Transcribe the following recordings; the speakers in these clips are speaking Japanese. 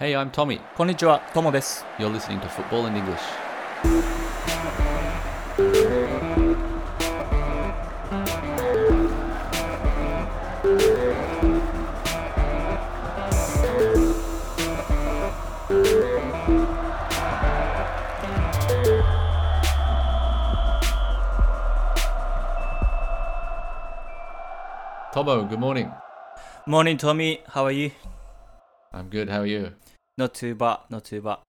Hey, I'm Tommy. Konnichiwa, Tomo desu. You're listening to Football in English. Tomo, good morning. Morning, Tommy. How are you? I'm good. How are you? Not too bad, not too bad.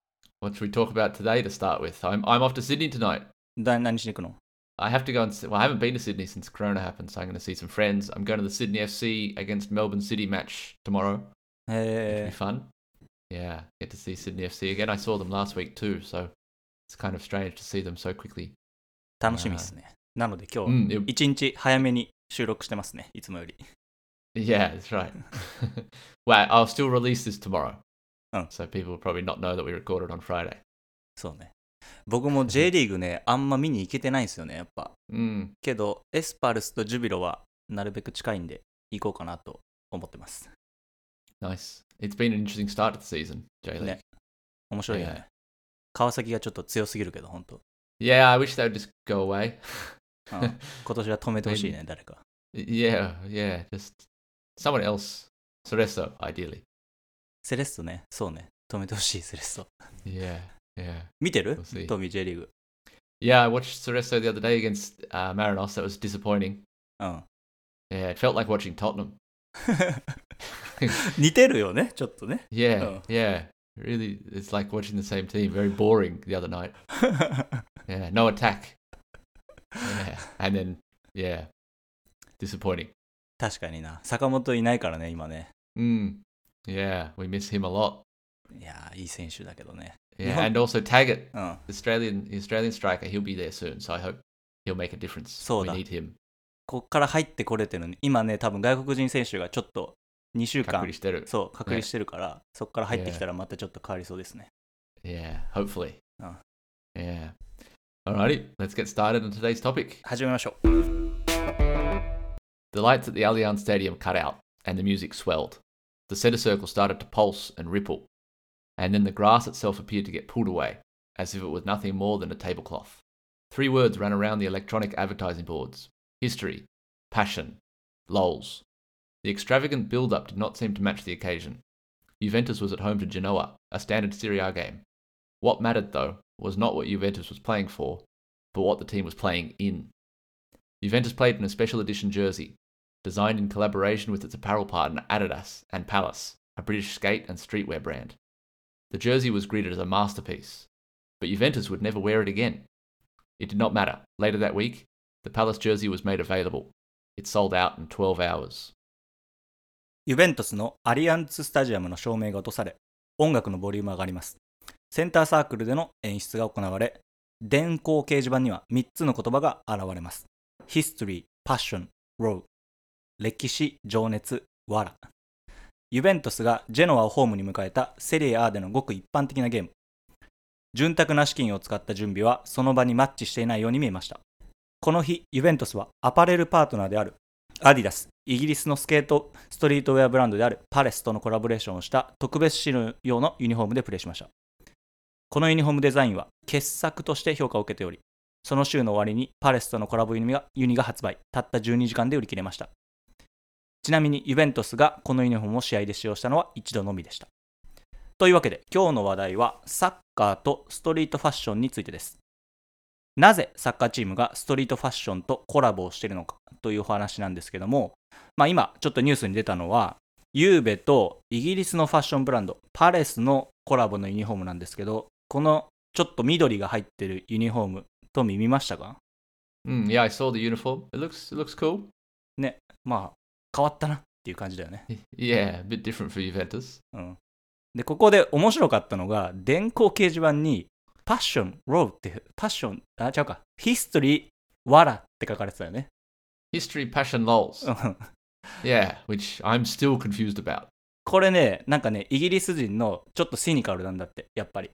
What should we talk about today to start with? I'm I'm off to Sydney tonight. だ何しに行くの I have to go and s- well, I haven't been to Sydney since Corona happened, so I'm going to see some friends. I'm going to the Sydney FC against Melbourne City match tomorrow. It'll be え fun. Yeah, get to see Sydney FC again. I saw them last week too, so it's kind of strange to see them so quickly. ー、楽しみですね。なので今日、 Mm, it- 一日早めに収録してますね、いつもより。 yeah, that's right. well, I'll still release this tomorrow, Oh. so people will probably not know that we recorded on Friday. そうね。僕も J リーグね、あんま見に行けてないんですよね、やっぱ。Mm, けど、エスパルスとジュビロはなるべく近いんで、行こうかなと思ってます。nice. It's been an interesting start to the season, J League. ね面白いよね。川崎がちょっと強すぎるけど、本当。Yeah, I wish they would just go away. うん今年は止めてほしいね、誰か。yeah, yeah, just someone else. Cerezo, ideally. セレッソね、そうね、止めてほしい、セレッソ。Yeah, yeah. 見てる.トミー J リーグ。Yeah, I watched Cerezo the other day against uh, Marinos. That was disappointing. うん。Yeah, it felt like watching Tottenham. 似てるよね、ちょっとね。Yeah, Oh. yeah. Really, it's like watching the same team. Very boring the other night. Yeah, no attack. Yeah, and then yeah, disappointing. 確かにな。坂本いないからね、今ね。Mm. Yeah, we miss him a lot. いやー、いい選手だけどね。Yeah, Yeah. and also Taggart, うん。Australian the Australian striker. He'll be there soon, so I hope he'll make a difference. So we da. need him. こっから入ってこれてるのに、今ね、多分外国人選手がちょっと2週間、Kakuri そう、隔離してるから、そっから入ってきたらまたちょっと変わりそうですね。Yeah, hopefully. Oh. Yeah. Alrighty, let's get started on today's topic. 始めましょう。The lights at the Allianz Stadium cut out, and the music swelled. The centre circle started to pulse and ripple, and then the grass itself appeared to get pulled away, as if it was nothing more than a tablecloth. Three words ran around the electronic advertising boards history, passion, lols. The extravagant build up did not seem to match the occasion. Juventus was at home to Genoa, a standard Serie A game. What mattered, though, was not what Juventus was playing for, but what the team was playing in. Juventus played in a special edition jersey, designed in collaboration with its apparel partner Adidas and Palace, a British skate and streetwear brand. The jersey was greeted as a masterpiece, but Juventus would never wear it again. It did not matter. Later that week, the Palace jersey was made available. It sold out in 12 hours. ユベントスのアリアンツスタジアムの照明が落とされ、音楽のボリュームが上がります。センターサークルでの演出が行われ、電光掲示板には3つの言葉が現れます。History, Passion, Row 歴史、情熱、わら。ユベントスがジェノアをホームに迎えたセリエ A でのごく一般的なゲーム。潤沢な資金を使った準備はその場にマッチしていないように見えました。この日、ユベントスはアパレルパートナーであるアディダス、イギリスのスケートストリートウェアブランドであるパレスとのコラボレーションをした特別仕様のユニフォームでプレーしました。このユニフォームデザインは傑作として評価を受けており、その週の終わりにパレスとのコラボユニがユニが発売、たった12時間で売り切れました。ちなみにユベントスがこのユニフォームを試合で使用したのは一度のみでした。というわけで今日の話題はサッカーとストリートファッションについてです。なぜサッカーチームがストリートファッションとコラボをしているのかというお話なんですけども、まあ、今ちょっとニュースに出たのはユーベとイギリスのファッションブランドパレスのコラボのユニフォームなんですけどこのちょっと緑が入ってるユニフォームトミー見ましたか？Mm, yeah, I saw the uniform. It looks it looks cool. まあ変わったなっていう感じだよね、Yeah, a bit different for Juventus. うん、でここで面白かったのが電光掲示板にパッションローってパッションあ違うかヒストリーわらって書かれてたよね History, passion, lols. うん Yeah, which I'm still confused about. これねなんかねイギリス人のちょっとシニカルなんだってやっぱり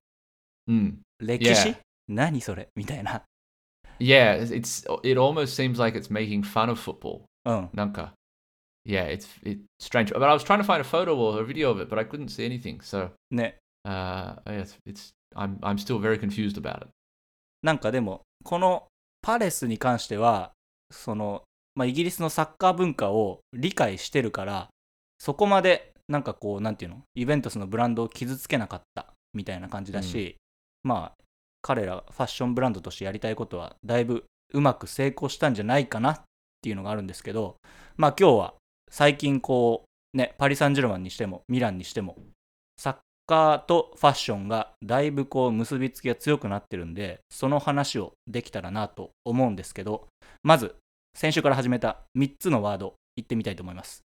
Mm. 歴史 Yeah. 何それみたいな Yeah, it's- it almost seems like it's making fun of football. うん。Nanka. Yeah, it's it's strange. But I was trying to find a photo or a video of it, but I couldn't see anything. So ね。Uh, it's, it's I'm I'm still very confused about it. なんかでもこのパレスに関してはその、まあ、イギリスのサッカー文化を理解してるからそこまでなんかこうなんていうの？イベントスのブランドを傷つけなかったみたいな感じだし、まあ彼らファッションブランドとしてやりたいことはだいぶうまく成功したんじゃないかなっていうのがあるんですけどまあ今日は最近こうねパリ・サンジェルマンにしてもミランにしてもサッカーとファッションがだいぶこう結びつきが強くなってるんでその話をできたらなと思うんですけどまず先週から始めた3つのワード言ってみたいと思います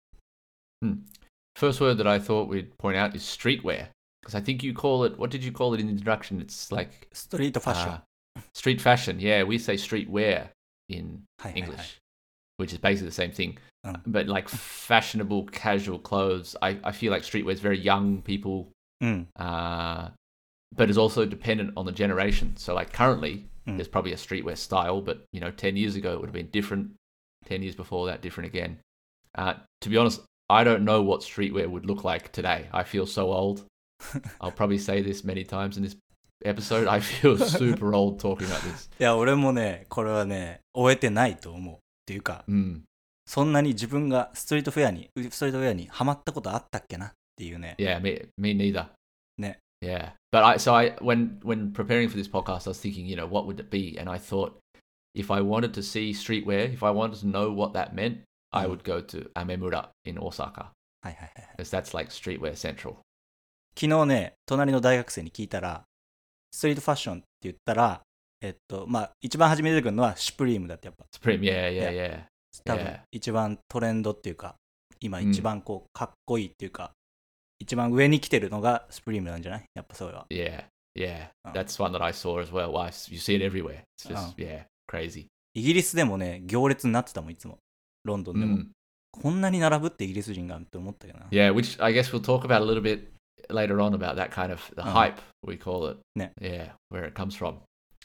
First word that I thought we'd point out is streetwear. Because I think you call it, what did you call it in the introduction? It's like ストリートファッション、uh, street fashion. Yeah, we say streetwear in English, which is basically the same thing. Um. But like fashionable, casual clothes, I, I feel like streetwear is very young people, うん、 uh, but is also dependent on the generation. So like currently, Mm. there's probably a streetwear style, but you know, 10 years ago it would have been different. 10 years before that, different again. Uh, to be honest, I don't know what streetwear would look like today. I feel so old. I'll probably say this many times in this episode. I feel super old talking about this. いや俺もねこれはね終えてないと思うっていうか Mm. そんなに自分がストリートフェアにストリートフェアにハマったことあったっけなっていうね Yeah, me, me neither. Ne. Yeah, but I so I when when preparing for this podcast, I was thinking, you know, what would it be? And I thought, if I wanted to see streetwear, if I wanted to know what that meant, I Mm. would go to Amemura in Osaka, はいはいはいはい because that's like streetwear central. 昨日ね隣の大学生に聞いたらストリートファッションって言ったらえっとまあ一番初めに出てくるのはシュプリームだってやっぱ Supreme, yeah, yeah, Yeah. yeah, 多分.一番トレンドっていうか今うん一番こうかっこいいっていうか、一番上に来てるのがスプリームなんじゃないやっぱそれは yeah, yeah. Oh. That's one that I saw as well. You see it everywhere. It's just Oh. yeah, crazy. イギリスでもね行列になってたもんいつもロンドンでも、Mm. こんなに並ぶってイギリス人がって思ったけどな Yeah, which I guess we'll talk about a little bit later on about that kind of the Uh-huh. hype we call it. Yeah, where it comes from.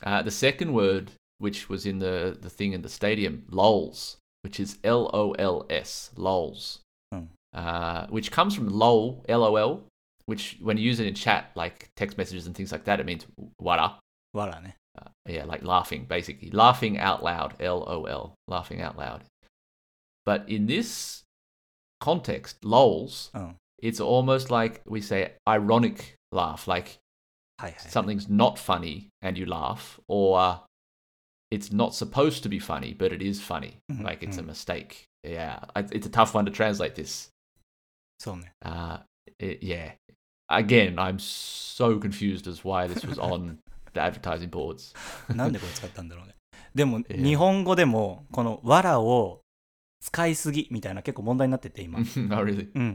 Uh, the second word, which was in the the thing in the stadium, lols, which is L O L S, lols, hmm. uh, which comes from lol, L O L, which when you use it in chat, like text messages and things like that, it means wara. Wara, ne? Uh, yeah, like laughing, basically. Laughing out loud, L O L, laughing out loud. But in this context, lols, oh. it's almost like we say ironic laugh, like hi, hi, something's hi. not funny and you laugh, or it's not supposed to be funny, but it is funny. Mhm, Like it's a mhm. mistake. Yeah, I- it's a tough one to translate this. そうね Uh, it- yeah. Again, I'm so confused as why this was on the advertising boards. なんでこれ使ったんだろうねでも、いや日本語でもこのわらを 使いすぎみたいな結構問題になってて今 oh, really? うん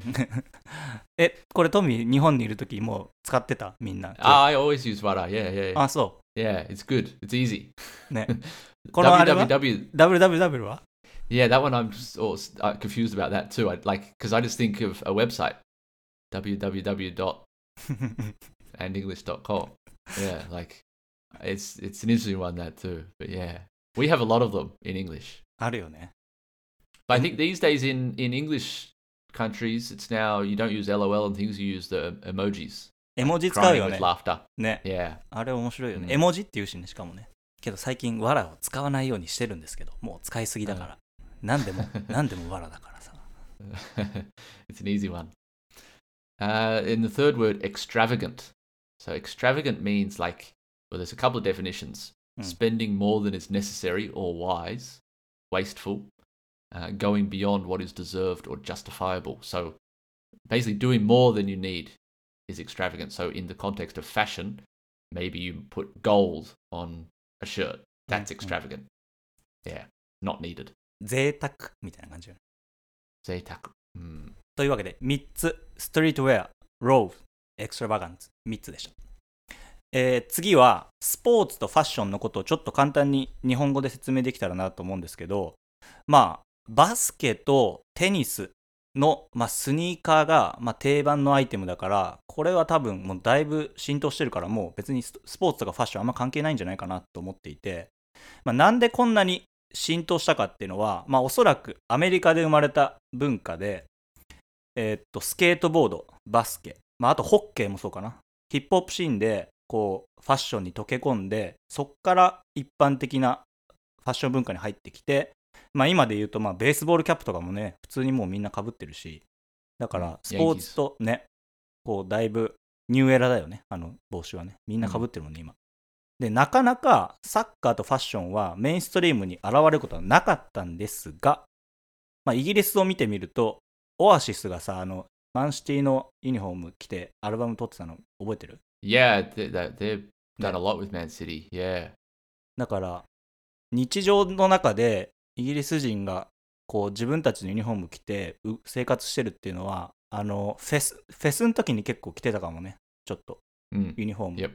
えこれトミー日本にいる時もう使ってたみんな Ah, I always use Vara. Yeah, yeah, yeah. あそ Yeah, it's good. It's easy. うねこのあれは www. は Yeah, that one I'm just all s- uh, confused about that too. I like because I just think of a website, www.andenglish.com. Yeah, like it's it's an interesting one that too. But yeah, we have a lot of them in English. あるよね But I think these days in in English countries, it's now you don't use LOL and things. You use the emojis. 絵文字使う Crying よ with ね laughter. ね Yeah. あれ面白いよね、うん絵文字っていうしねしかもねけど最近わらを使わないようにしてるんですけどもう使いすぎだから何でも何でもわらだからさ it's an easy one. Uh, in the third word, extravagant. So extravagant means like, well, there's a couple of definitions: Hmm. spending more than is necessary or wise, wasteful, uh, going beyond what is deserved or justifiable. So basically, doing more than you need is extravagant. So in the context of fashion, maybe you put gold on a shirt. That's Hmm, hmm. extravagant. Yeah, not needed. 贅沢みたいな感じよね Zeitak. Hmm. というわけで3つストリートウェアローブエクストラバガンツ3つでした、えー次はスポーツとファッションのことをちょっと簡単に日本語で説明できたらなと思うんですけどまあバスケとテニスの、まあ、スニーカーが、まあ、定番のアイテムだからこれは多分もうだいぶ浸透してるからもう別にスポーツとかファッションあんま関係ないんじゃないかなと思っていて、まあ、なんでこんなに浸透したかっていうのは、まあ、おそらくアメリカで生まれた文化で、えーっとスケートボードバスケ、まあ、あとホッケーもそうかな。ヒップホップシーンでこうファッションに溶け込んでそっから一般的なファッション文化に入ってきて、まあ、今で言うとまあベースボールキャップとかもね普通にもうみんなかぶってるしだからスポーツとねこうだいぶニューエラだよねあの帽子はね。みんなかぶってるもんね、今。でなかなかサッカーとファッションはメインストリームに現れることはなかったんですが、まあ、イギリスを見てみるとオアシスがさあのマンシティのユニフォーム着てアルバム撮ってたの覚えてる？Yeah, they, they, they've done a lot with Man City. Yeah. だから日常の中でイギリス人がこう自分たちのユニフォーム着てう生活してるっていうのはあのフェスフェスの時に結構着てたかもね。ちょっと。Mm. ユニフォーム、Yep.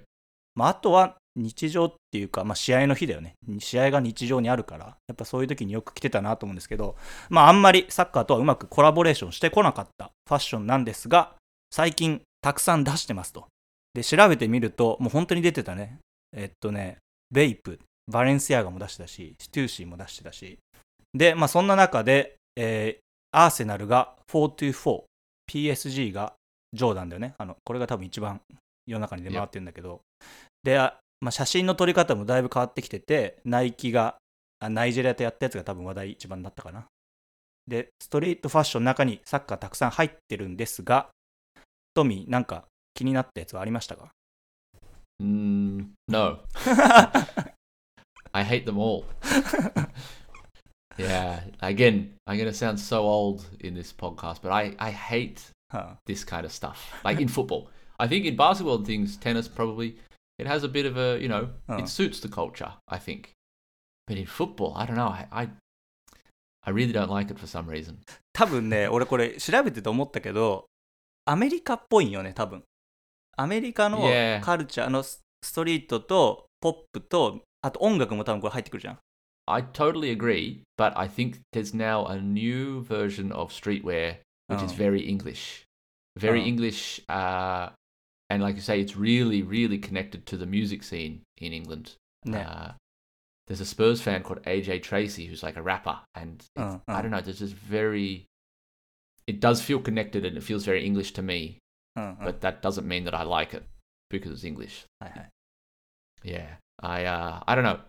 まあ、あとは日常っていうか、まあ、試合の日だよね。試合が日常にあるからやっぱそういう時によく着てたなと思うんですけどまああんまりサッカーとはうまくコラボレーションしてこなかったファッションなんですが最近たくさん出してますと。で調べてみるともう本当に出てたね。えっとねベイプバレンシアガも出してたしステューシーも出してたしでまあそんな中で、えーアーセナルが 424PSG がジョーダンだよねあのこれが多分一番世の中に出回ってるんだけど、で、あまあ、写真の撮り方もだいぶ変わってきてて、ナイキが、あナイジェリアとやったやつが多分話題一番だったかな。で、ストリートファッションの中にサッカーたくさん入ってるんですが、トミー、なんか気になったやつはありましたか？Mm, no. I hate them all. yeah. Again, I'm to sound so old in this podcast, but I, I hate は this kind of stuff. Like in football. I think in basketball and things, tennis probably, it has a bit of a, you know, Oh. it suits the culture, I think. But in football, I don't know. I, I, I really don't like it for some reason. 多分ね、俺これ調べてて思ったけど、アメリカっぽいんよね、多分。アメリカの.カルチャーのスストリートとポップと、あと音楽も多分これ入ってくるじゃん。I totally agree, but I think there's now a new version of streetwear which oh. is very English, very oh. English, uh, and like you say, it's really, really connected to the music scene in England. Yeah. Uh, there's a Spurs fan called AJ Tracy who's like a rapper, and oh, oh. I don't know. There's just very, it does feel connected, and it feels very English to me. Oh, oh. But that doesn't mean that I like it because it's English. Yeah, I uh, I don't know.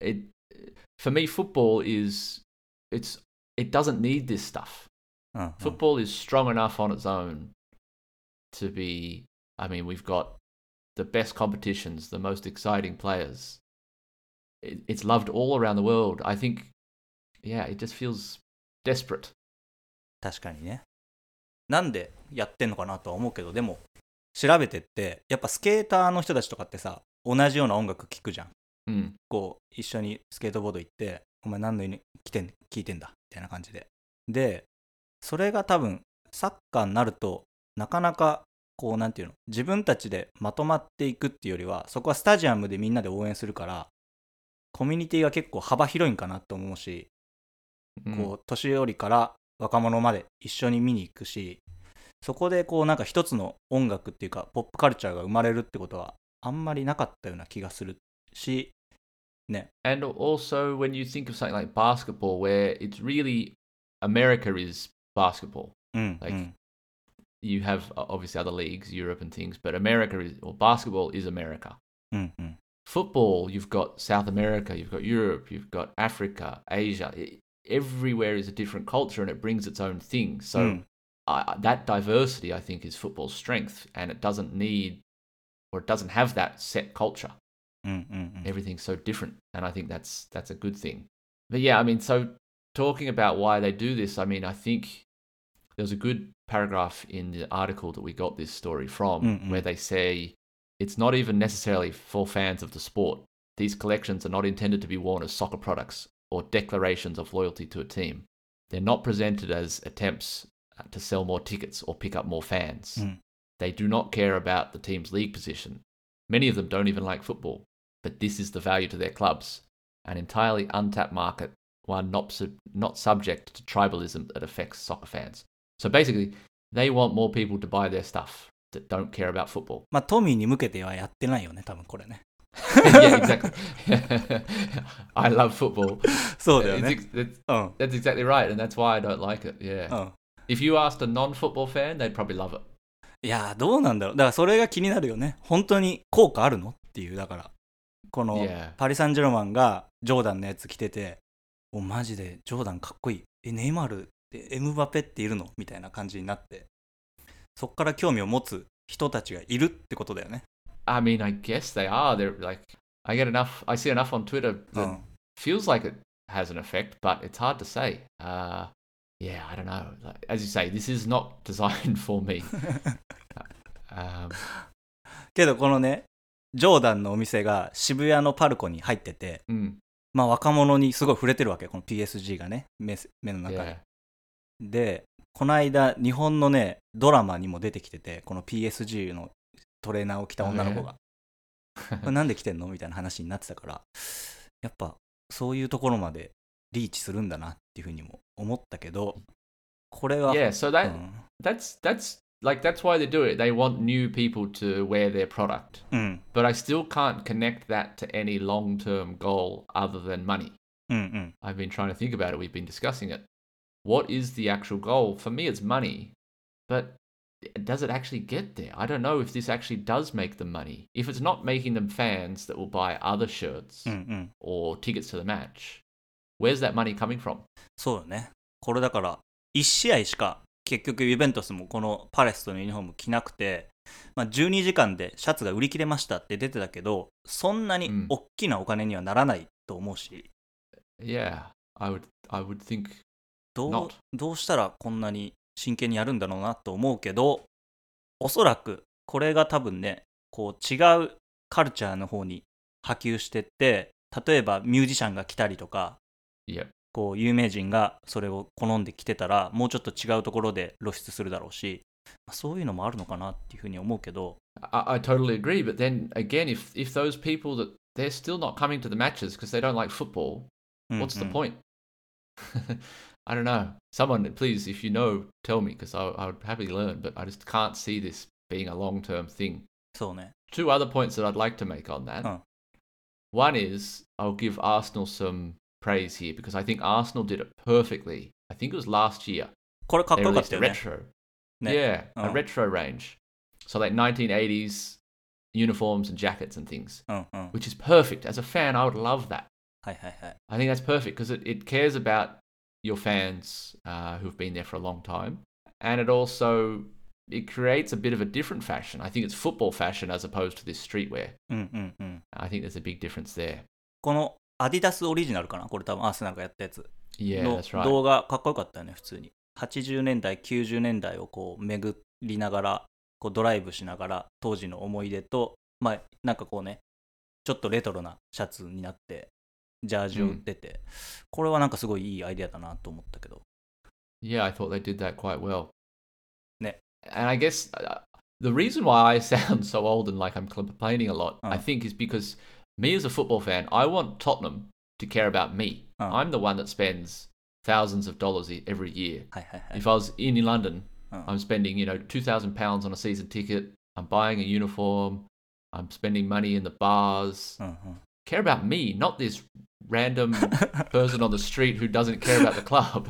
It for me, football is it's it doesn't need this stuff. うんうん Football is strong enough on its own to be. I mean, we've got the best competitions, the most exciting players. It, it's loved all around the world. I think, yeah, it just feels desperate. 確かにね。なんでやってんのかなとは思うけど、でも、調べてって、やっぱスケーターの人たちとかってさ、同じような音楽聴くじゃん。 Mm. こう、一緒にスケートボード行って、お前何のに来てん、聞いてんだ、みたいな感じで。で、それが多分、サッカーになると、なかなか、こう、なんていうの、自分たちでまとまっていくっていうよりは、そこはスタジアムでみんなで応援するから、コミュニティが結構幅広いんかなと思うし、Mm. こう年寄りから若者まで一緒に見に行くしそこでこうなんか一つの音楽っていうかポップカルチャーが生まれるってことはあんまりなかったような気がする She, no. And also, when you think of something like basketball, where it's really America is basketball. Mm, like mm. you have obviously other leagues, Europe and things, but America is or basketball is America. Mm-hmm. Football, you've got South America, you've got Europe, you've got Africa, Asia. It, everywhere is a different culture, and it brings its own thing. So mm. I, that diversity, I think, is football's strength, and it doesn't need or it doesn't have that set culture. Mm, mm, mm. Everything's so different, and I think that's that's a good thing. But yeah, I mean, so talking about why they do this, I mean, I think there was a good paragraph in the article that we got this story from mm, where they say it's not even necessarily for fans of the sport. These collections are not intended to be worn as soccer products or declarations of loyalty to a team. They're not presented as attempts uh, to sell more tickets or pick up more fans. They do not care about the team's league position. Many of them don't even like football but this is the value to their clubs an entirely untapped market, one not, sub- not subject to tribalism that affects soccer fans. So basically, they want more people to buy their stuff that don't care about football. まあトミーに向けてはやってないよね多分これね yeah, exactly. I love football. そうだよ It's ね ex- that's, うん that's exactly right, and that's why I don't like it. Yeah. うん If you asked a non-football fan, they'd probably love it. いやーどうなんだろうだからそれが気になるよね本当に効果あるのっていうだから この Yeah. パリ・サンジェルマンがジョーダンのやつ着てておマジでジョーダンかっこいいえネイマールってエムバペっているのみたいな感じになってそっから興味を持つ人たちがいるってことだよね I mean, I guess they are. They're like, I get enough, I see enough on Twitter う that ん feels like it has an effect, but it's hard to say. Uh, yeah, I don't know. Like, as you say, this is not designed for me. um, けどこのねジョーダンのお店が渋谷のパルコに入ってて mm, まあ若者にすごい触れてるわけこの PSG がね目目の中で。yeah. でこの間日本のねドラマにも出てきててこの PSG のトレーナーを着た女の子が。なんで来てんの？みたいな話になってたからやっぱそういうところまでリーチするんだなっていうふうにも思ったけどこれは、yeah, so う that ん。that's that's like that's why they do it. They want new people to wear their product. うん、 But I still can't connect that to any long-term goal other than money. うんうん、 I've been trying to think about it. We've been discussing it. What is the actual goal? For me, it's money. But does it actually get there? I don't know if this actually does make them money. If it's not making them fans that will buy other shirts うんうん、 or tickets to the match, where's that money coming from? そうよねこれだから1試合しか 結局ユベントスもこのパレスとのユニフォーム着なくて、まあ、12時間でシャツが売り切れましたって出てたけどそんなにうん大きなお金にはならないと思うし、Yeah, I would I would think どう.どうしたらこんなに真剣にやるんだろうなと思うけどおそらくこれが多分ねこう違うカルチャーの方に波及してって例えばミュージシャンが来たりとか yeah. こう有名人がそれを好んで来てたらもうちょっと違うところで露出するだろうしまあそういうのもあるのかなっていうふうに思うけど I, I totally agree. But then again, if if those people that they're still not coming to the matches because they don't like football, うんうん what's the point? I don't know. Someone, please, if you know, tell me because I, I would happily learn. But I just can't see this being a long term thing. そうね Two other points that I'd like to make on that. Huh. One is I'll give Arsenal some praise here because I think Arsenal did it perfectly. I think it was last year. これかっ They こよかっ released た a よね retro. ね Yeah, a Oh. retro range. So like 1980s uniforms and jackets and things, うんうん which is perfect. As a fan, I would love that. はいはいはい I think that's perfect because it, it cares about your fans uh, who've been there for a long time. And it also it creates a bit of a different fashion. I think it's football fashion as opposed to this streetwear. うんうんうん I think there's a big difference there. この アディダスオリジナルかな？これ多分アーセナルがやったやつ。の.動画かっこよかったよね普通に。80年代90年代をこう巡りながらこうドライブしながら当時の思い出とまあなんかこうねちょっとレトロなシャツになってジャージを売ってて、これはなんかすごいいいアイデアだなと思ったけど。Yeah, I thought they did that quite well. Ne- And I guess uh, the reason why I sound so old and like I'm complaining a lot, I Uh. think, is because me as a football fan, I want Tottenham to care about me. Uh. I'm the one that spends thousands of dollars e- every year. はいはいはい If I was in London, Uh. I'm spending, you know, two thousand pounds on a season ticket. I'm buying a uniform. I'm spending money in the bars. うんうん Care about me, not this random person on the street who doesn't care about the club.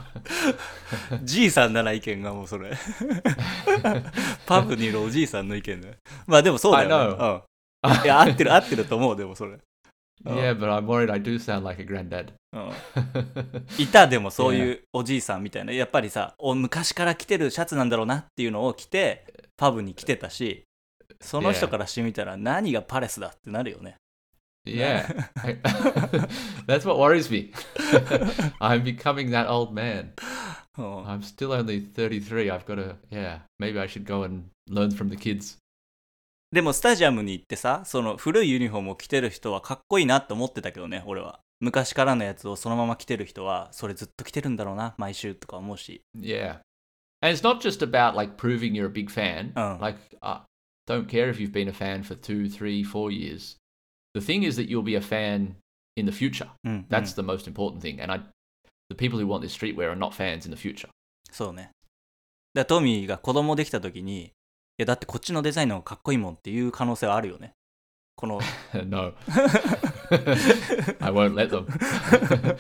じいさんだな意見がもうそれパブにいるおじいさんの意見だよまあでもそうだよね、うん、 いや合ってる合ってると思うでもそれ、うん yeah, but I'm worried I do sound like a granddad. うんいたでもそういうおじいさんみたいなやっぱりさお昔から着てるシャツなんだろうなっていうのを着てパブに来てたしその人からしてみたら何がパレスだってなるよね Yeah. That's what worries me. I'm becoming that old man. うん I'm still only 33. I've got to, yeah, maybe I should go and learn from the kids. でもスタジアムに行ってさその古いユニフォームを着てる人はかっこいいなって思ってたけどね俺は昔からのやつをそのまま着てる人はそれずっと着てるんだろうな毎週とか思うし Yeah. And it's not just about like proving you're a big fan. Oh. Like, uh, don't care if you've been a fan for two, three, four years. The thing is that you'll be a fan in the future. That's the most important thing. And I, the people who want this streetwear are not fans in the future. そうねだトミーが子供できた時にいやだってこっちのデザインの方がかっこいいもんっていう可能性はあるよねこの no. I won't let them.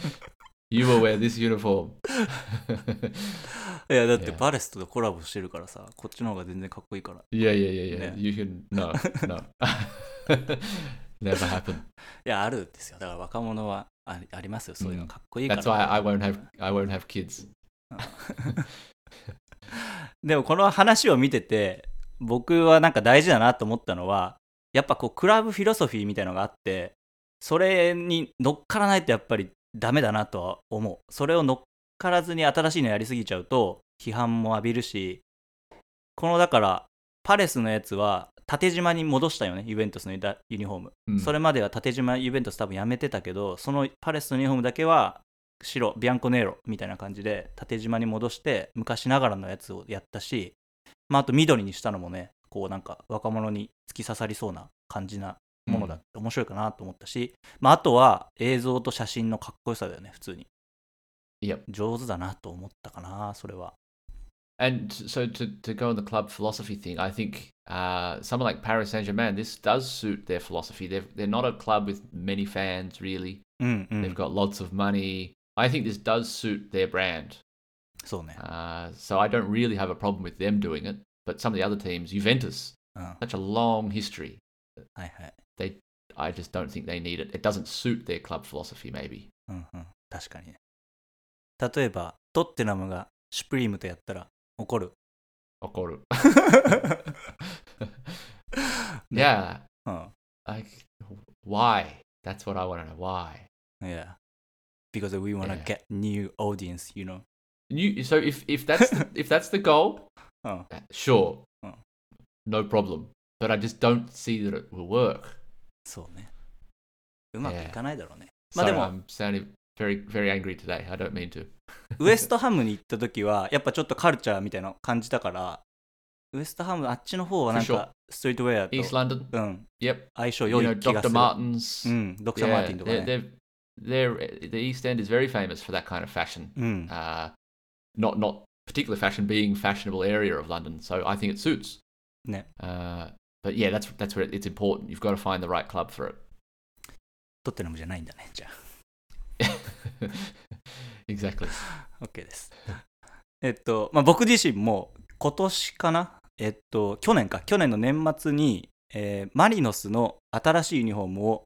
You will wear this uniform. いや、だって.パレスとコラボしてるからさ、こっちの方が全然かっこいいから。Yeah, yeah, yeah, yeah. Yeah. You can. No, no. Never happen. いや、あるんですよ。だから若者はありありますよ。そういうのうんかっこいいから。That's why I won't have. I won't have kids. でもこの話を見てて僕はなんか大事だなと思ったのはやっぱこうクラブフィロソフィーみたいのがあってそれに乗っからないとやっぱりダメだなとは思うそれを乗っからずに新しいのやりすぎちゃうと批判も浴びるしこのだからパレスのやつは縦縞に戻したよねユベントスのユニフォーム、Mm. それまでは縦縞ユベントス多分やめてたけどそのパレスのユニフォームだけは白ビアンコネーロみたいな感じで縦縞に戻して昔ながらのやつをやったし、まあ、あと緑にしたのもねこうなんか若者に突き刺さりそうな感じなものだって面白いかなと思ったし、まあ、あとは映像と写真のかっこよさだよね普通に Yep. 上手だなと思ったかなそれは And so to, to go on the club philosophy thing, I think uh, someone like Paris Saint Germain, this does suit their philosophy. They're, they're not a club with many fans, really. They've ん got lots of money. I think this does suit their brand. そうね Uh, so I don't really have a problem with them doing it. But some of the other teams, Juventus, うんは such a long history. いはい I just don't think they need it. It doesn't suit their club philosophy, maybe. うんうん確かにね例えばトッテナムがシュプリームとやったら怒る Okoru. ね yeah. うん Like, why? That's what I want to know. Why? Yeah. Because we wanna Yeah. get new audience, you know. You, so if, if that's the, if that's the goal, うん。uh, sure, Oh. no problem. But I just don't see that it will work. そうね。うまくい Yeah. かないだろうね。まあでも、I'm sounding very very angry today. I don't mean to. ウエストハムに行った時は、やっぱちょっとカルチャーみたいなの感じたから、ウエストハム、あっちの方はなん sure. か、ストリートウェアと、London, うん、yep. 相性 You 良 know, い気が Dr. する。Martens. うん、ドクター・マー Yeah, ティンとか they're, ね。they're, they're, the East End is very famous for that kind of fashion. うん。Uh, not not particular fashion being fashionable area of London. So I think it suits. ね。Uh, but yeah, that's that's where it's important. You've got to find the right club for it. トッテナムじゃないんだね、じゃあ。exactly. OK です。えっと、まあ、僕自身も今年かなえっと、去年か、去年の年末に、えーマリノスの新しいユニフォームを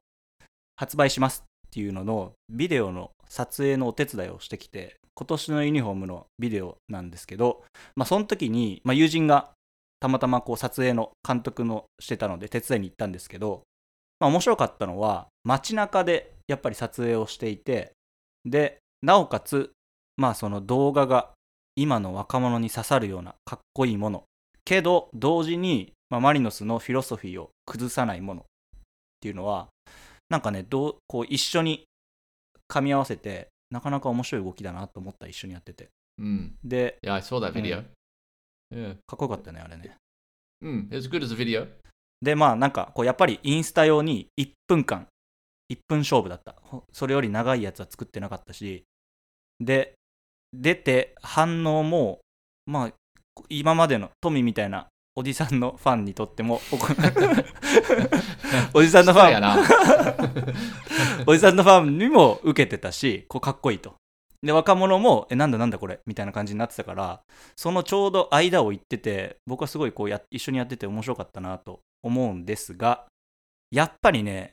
発売しますっていうののビデオの撮影のお手伝いをしてきて、今年のユニフォームのビデオなんですけど、まあ、その時に、まあ、友人がたまたまこう撮影の監督のしてたので手伝いに行ったんですけど、まあ、面白かったのは街中でやっぱり撮影をしていてでなおかつまあその動画が今の若者に刺さるようなかっこいいもの。けど同時に、まあ、マリノスのフィロソフィーを崩さないもの。っていうのはなんかねどうこう一緒に噛み合わせてなかなか面白い動きだなと思った一緒にやってて Mm. で Yeah, I saw that video. Yeah. かっこよかったねあれね Mm, it was good as a video. でまあなんかこうやっぱりインスタ用に1分間1分勝負だったほそれより長いやつは作ってなかったしで出て反応もまあ今までのトミーみたいなおじさんのファンにとっても おじさんのファン おじさんのファンにも受けてたしこうかっこいいとで若者もえなんだなんだこれみたいな感じになってたからそのちょうど間を行ってて僕はすごいこうや一緒にやってて面白かったなと思うんですがやっぱりね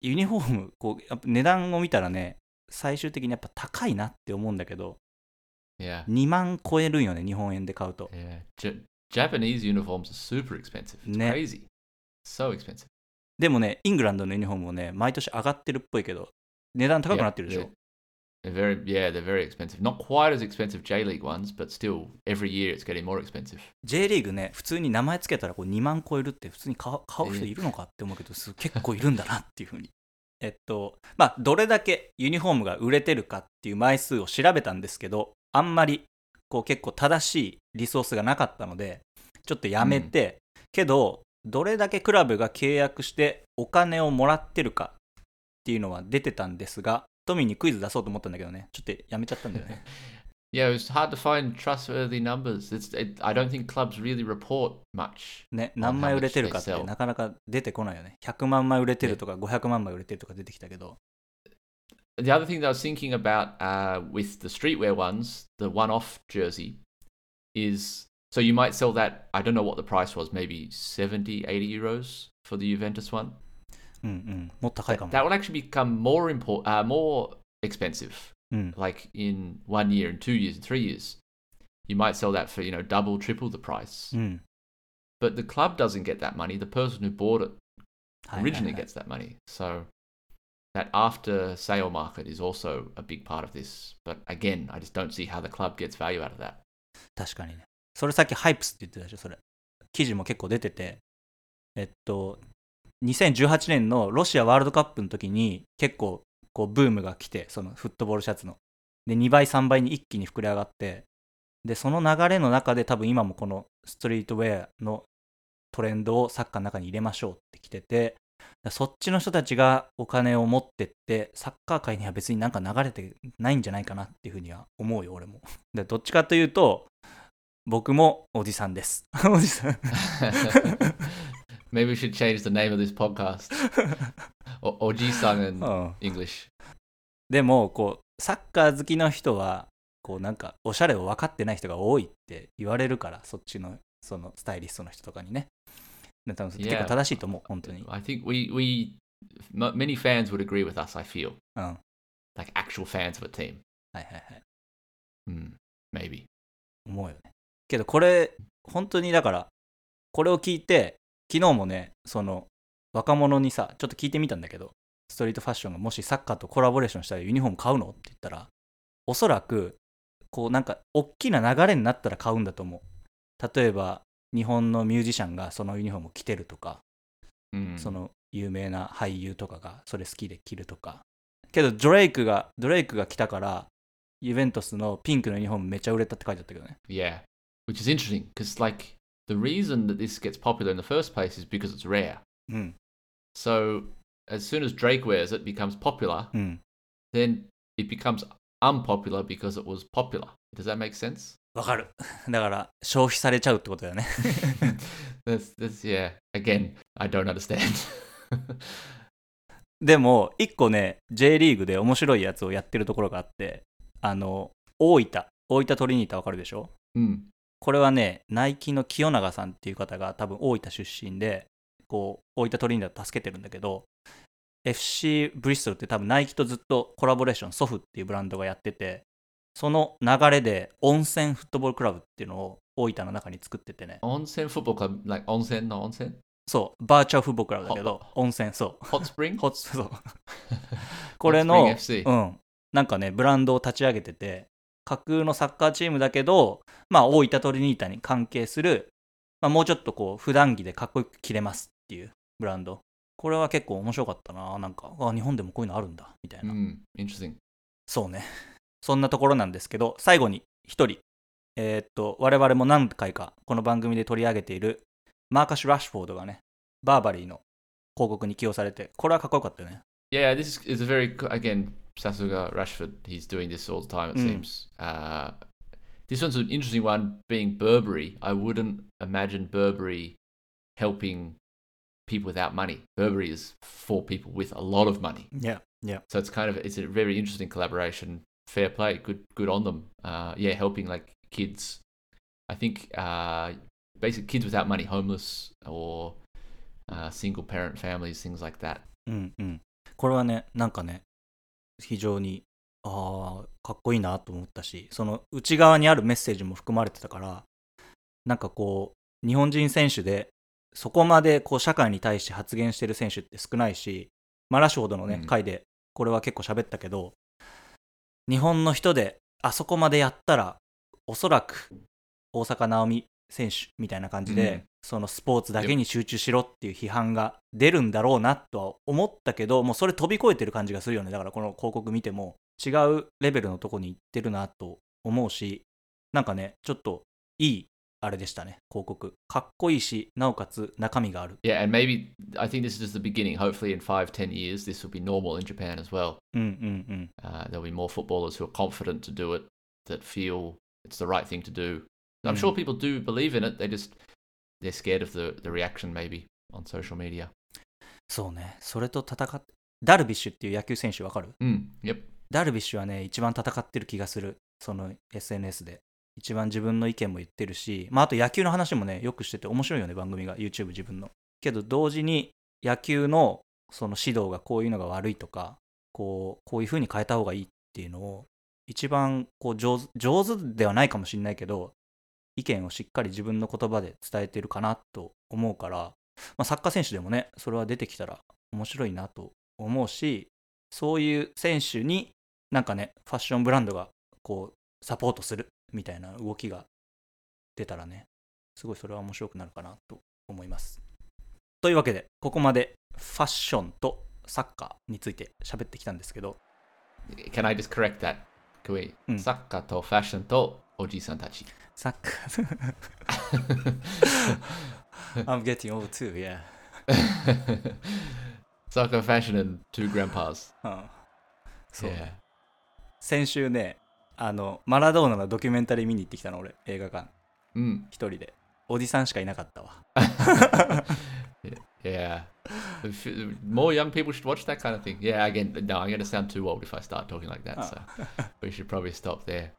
ユニフォームこうやっぱ値段を見たらね最終的にやっぱ高いなって思うんだけど yeah. 2万超えるんよね日本円で買うと Yeah. J- Japanese uniforms are super expensive. It's Ne. crazy. So expensive. でもねイングランドのユニフォームもね毎年上がってるっぽいけど値段高くなってるでしょ？Yeah, They're very, yeah, they're very expensive. Not quite as expensive J League ones, but still, every year it's getting more expensive. J リーグね普通に名前つけたらこう2万超えるって普通に買う買う人いるのかって思うけど、す結構いるんだなっていうふうに えっとまあどれだけユニフォームが売れてるかっていう枚数を調べたんですけどあんまりこう結構正しいリソースがなかったのでちょっとやめて、けどどれだけクラブが契約してお金をもらってるかっていうのは出てたんですがトミーにクイズ出そうと思ったんだけどねちょっとやめちゃったんだよね Yeah, it was hard to find trustworthy numbers. It's, it, I don't think clubs really report much. ね、何枚売れてるかってなかなか出てこないよね。100万枚売れてるとか500万枚売れてるとか出てきたけど、the other thing that I was thinking about uh, with the streetwear ones, the one-off jersey, is so you might sell that. I don't know what the price was, maybe 70, 80 euros for the Juventus one. うんうん。もっと高いか That, も。 that will actually become more import, uh, more expensive. うん。 Like in one year, in two years, in three years, you might sell that for you know double, triple the price. うん。 But the club doesn't get that money. The person who bought it はいはいはい originally gets that money. So that after sale market is also a big part of this. But again, I just don't see how the club gets value out of that. 確かにね。 それさっきハイプスって言ってたでしょ、それ。記事も結構出てて、えっと、2018年のロシアワールドカップの時に結構こうブームが来て、そのフットボールシャツの。で、2倍、3倍に一気に膨れ上がって、で、その流れの中で多分今もこのストリートウェアのトレンドをサッカーの中に入れましょうって来てて、そっちの人たちがお金を持ってって、サッカー界には別になんか流れてないんじゃないかなっていうふうには思うよ、俺も。で、どっちかというと、僕もおじさんです。おじさん。Maybe we should change the name of this podcast. O- Oji-san う in ん English. でも、こう、サッカー好きの人は、こうなんか、おしゃれを分かってない人が多いって言われるから、そっちの、そのスタイリストの人とかにね。で多分.結構正しいと思う、本当に。I think we, we m- many fans would agree with us, I feel. うん。はい Like actual fans of a team. はいはい。Hmm, maybe. 思うよね。けどこれ、本当にだから、これを聞いて、昨日もね、その、若者にさ、ちょっと聞いてみたんだけど、ストリートファッションがもしサッカーとコラボレーションしたらユニフォーム買うの？って言ったら、おそらく、こうなんか、大きな流れになったら買うんだと思う。例えば、日本のミュージシャンがそのユニフォームを着てるとか、Hmm. その有名な俳優とかがそれ好きで着るとか。けど、ドレイクが、ドレイクが来たから、ユベントスのピンクのユニフォームめっちゃ売れたって書いてあったけどね。Yeah, which is interesting because like the reason that this gets popular in the first place is because it's rare. うん。So as soon as Drake wears it, becomes popular. うん。Then it becomes unpopular because it was popular. Does that make sense? わかる。だから、消費されちゃうってことだよね。that's, that's yeah. Again, I don't understand. でも、一個ね、J リーグで面白いやつをやってるところがあって、あの、大分、大分トリニータわかるでしょ Hmm. これはね、ナイキの清永さんっていう方が多分大分出身で、こう、大分トリニータを助けてるんだけど、FC ブリストルって多分ナイキとずっとコラボレーション、ソフっていうブランドがやってて、その流れで温泉フットボールクラブっていうのを大分の中に作っててね、Onsen football club, like onsen, no onsen, そう、バーチャルフットボールクラブだけど、ほ温泉、そう。hot spring？ほそう これの.うん、なんかね、ブランドを立ち上げてて、架空のサッカーチームだけど、まあ、大分トリニータに関係する、まあ、もうちょっとこう、普段着でかっこよく着れますっていうブランド。これは結構面白かったな。なんか、あ、日本でもこういうのあるんだ、みたいな。Hmm. Interesting. そうね。そんなところなんですけど、最後に一人、えーっと、我々も何回かこの番組で取り上げているマーカシュ・ラッシュフォードがね、バーバリーの広告に起用されて、これはかっこよかったよね。Yeah, this is a very again Sasuga Rashford. He's doing this all the time. It Mm. seems. Uh, this one's an interesting one. Being Burberry, I wouldn't imagine Burberry helping people without money. Burberry is for people with a lot of money. いや、いや。 So it's kind of it's a very interesting collaboration. Fair play, good good on them. Uh, yeah, helping like kids. I think uh, basic kids without money, homeless or uh, single parent families, things like that. うんうん。これはね、なんかね、 非常に、ああ、かっこいいなと思ったし、その内側にあるメッセージも含まれてたから、なんかこう、日本人選手で、そこまでこう社会に対して発言してる選手って少ないし、マラシュほどのね、うん。回で、これは結構喋ったけど、日本の人であそこまでやったら、おそらく大坂なおみ選手みたいな感じで、うんそのスポーツだけに集中しろっていう批判が出るんだろうなとは思ったけどもうそれ飛び越えてる感じがするよねだからこの広告見ても違うレベルのとこに行ってるなと思うしなんかねちょっといいあれでしたね広告かっこいいしなおかつ中身がある Yeah, and maybe I think this is just the beginning. Hopefully, in five, ten years, this will be normal in Japan as well. うんうんうん Uh, there'll be more footballers who are confident to do it, that feel it's the right thing to do. I'm Mm. sure people do believe in it. They just they're scared of the the reaction maybe on social media. そうねそれと戦っダルビッシュっていう野球選手わかる？Mm, yep. ダルビッシュはね、一番戦ってる気がする。その SNS で。一番自分の意見も言ってるし、まああと野球の話もね、よくしてて面白いよね、番組が。YouTube 自分の。けど同時に野球のその指導がこういうのが悪いとか、こう、こういう風に変えた方がいいっていうのを、一番こう上手、上手ではないかもしれないけど、意見をしっかり自分の言葉で伝えてるかなと思うから、まあ、サッカー選手でもね、それは出てきたら面白いなと思うし、そういう選手になんかね、ファッションブランドがこうサポートするみたいな動きが出たらね、すごいそれは面白くなるかなと思います。というわけで、ここまでファッションとサッカーについて喋ってきたんですけど、Can I just correct that? うん。サッカーとファッションとおじさんたち。サッカー I'm getting old too, yeah. Soccer, fashion, and two grandpas. うんそう、Yeah. 先週ね、あの、マラドーナのドキュメンタリー見に行ってきたの、俺、映画館。Mm, 一人で。おじさんしかいなかったわ。yeah. If- More young people should watch that kind of thing. Yeah, again, no, I'm going to sound too old if I start talking like that. So we should probably stop there.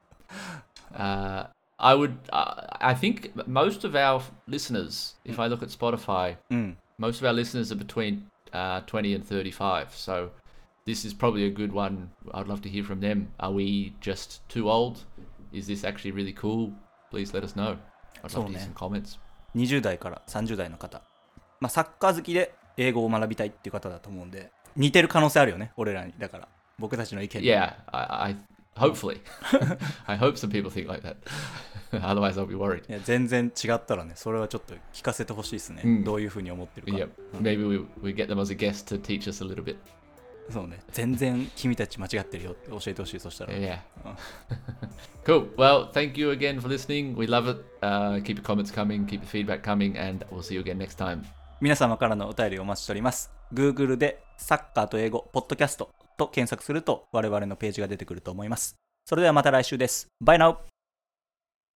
Uh, I would, uh, I think most of our listeners, if I look at Spotify, うん。 most of our listeners are between uh, 20 and 35. So this is probably a good one. I'd love to hear from them. Are we just too old? Is this actually really cool? Please let us know. I'd love to hear So, some comments. 20代から30代の方。まあ、サッカー好きで英語を学びたいっていう方だと思うんで、似てる可能性あるよね、俺らに。だから、僕たちの意見に Yeah, I, I hopefully. I hope some people think like that. Otherwise, I'll be worried. いや全然違ったらね、それはちょっと聞かせてほしいですね。うんどういうふうに思ってるか。Yep. Maybe we, we get them as a guest to teach us a little bit. そうね。全然君たち間違ってるよって教えてほしい、そしたら。Yeah. Oh. cool. Well, thank you again for listening. We love it. Uh, keep your comments coming, keep the feedback coming, and we'll see you again next time. 皆様からのお便りをお待ちしております。Google でサッカーと英語、ポッドキャストと検索すると我々のページが出てくると思います。それではまた来週です。バイナウ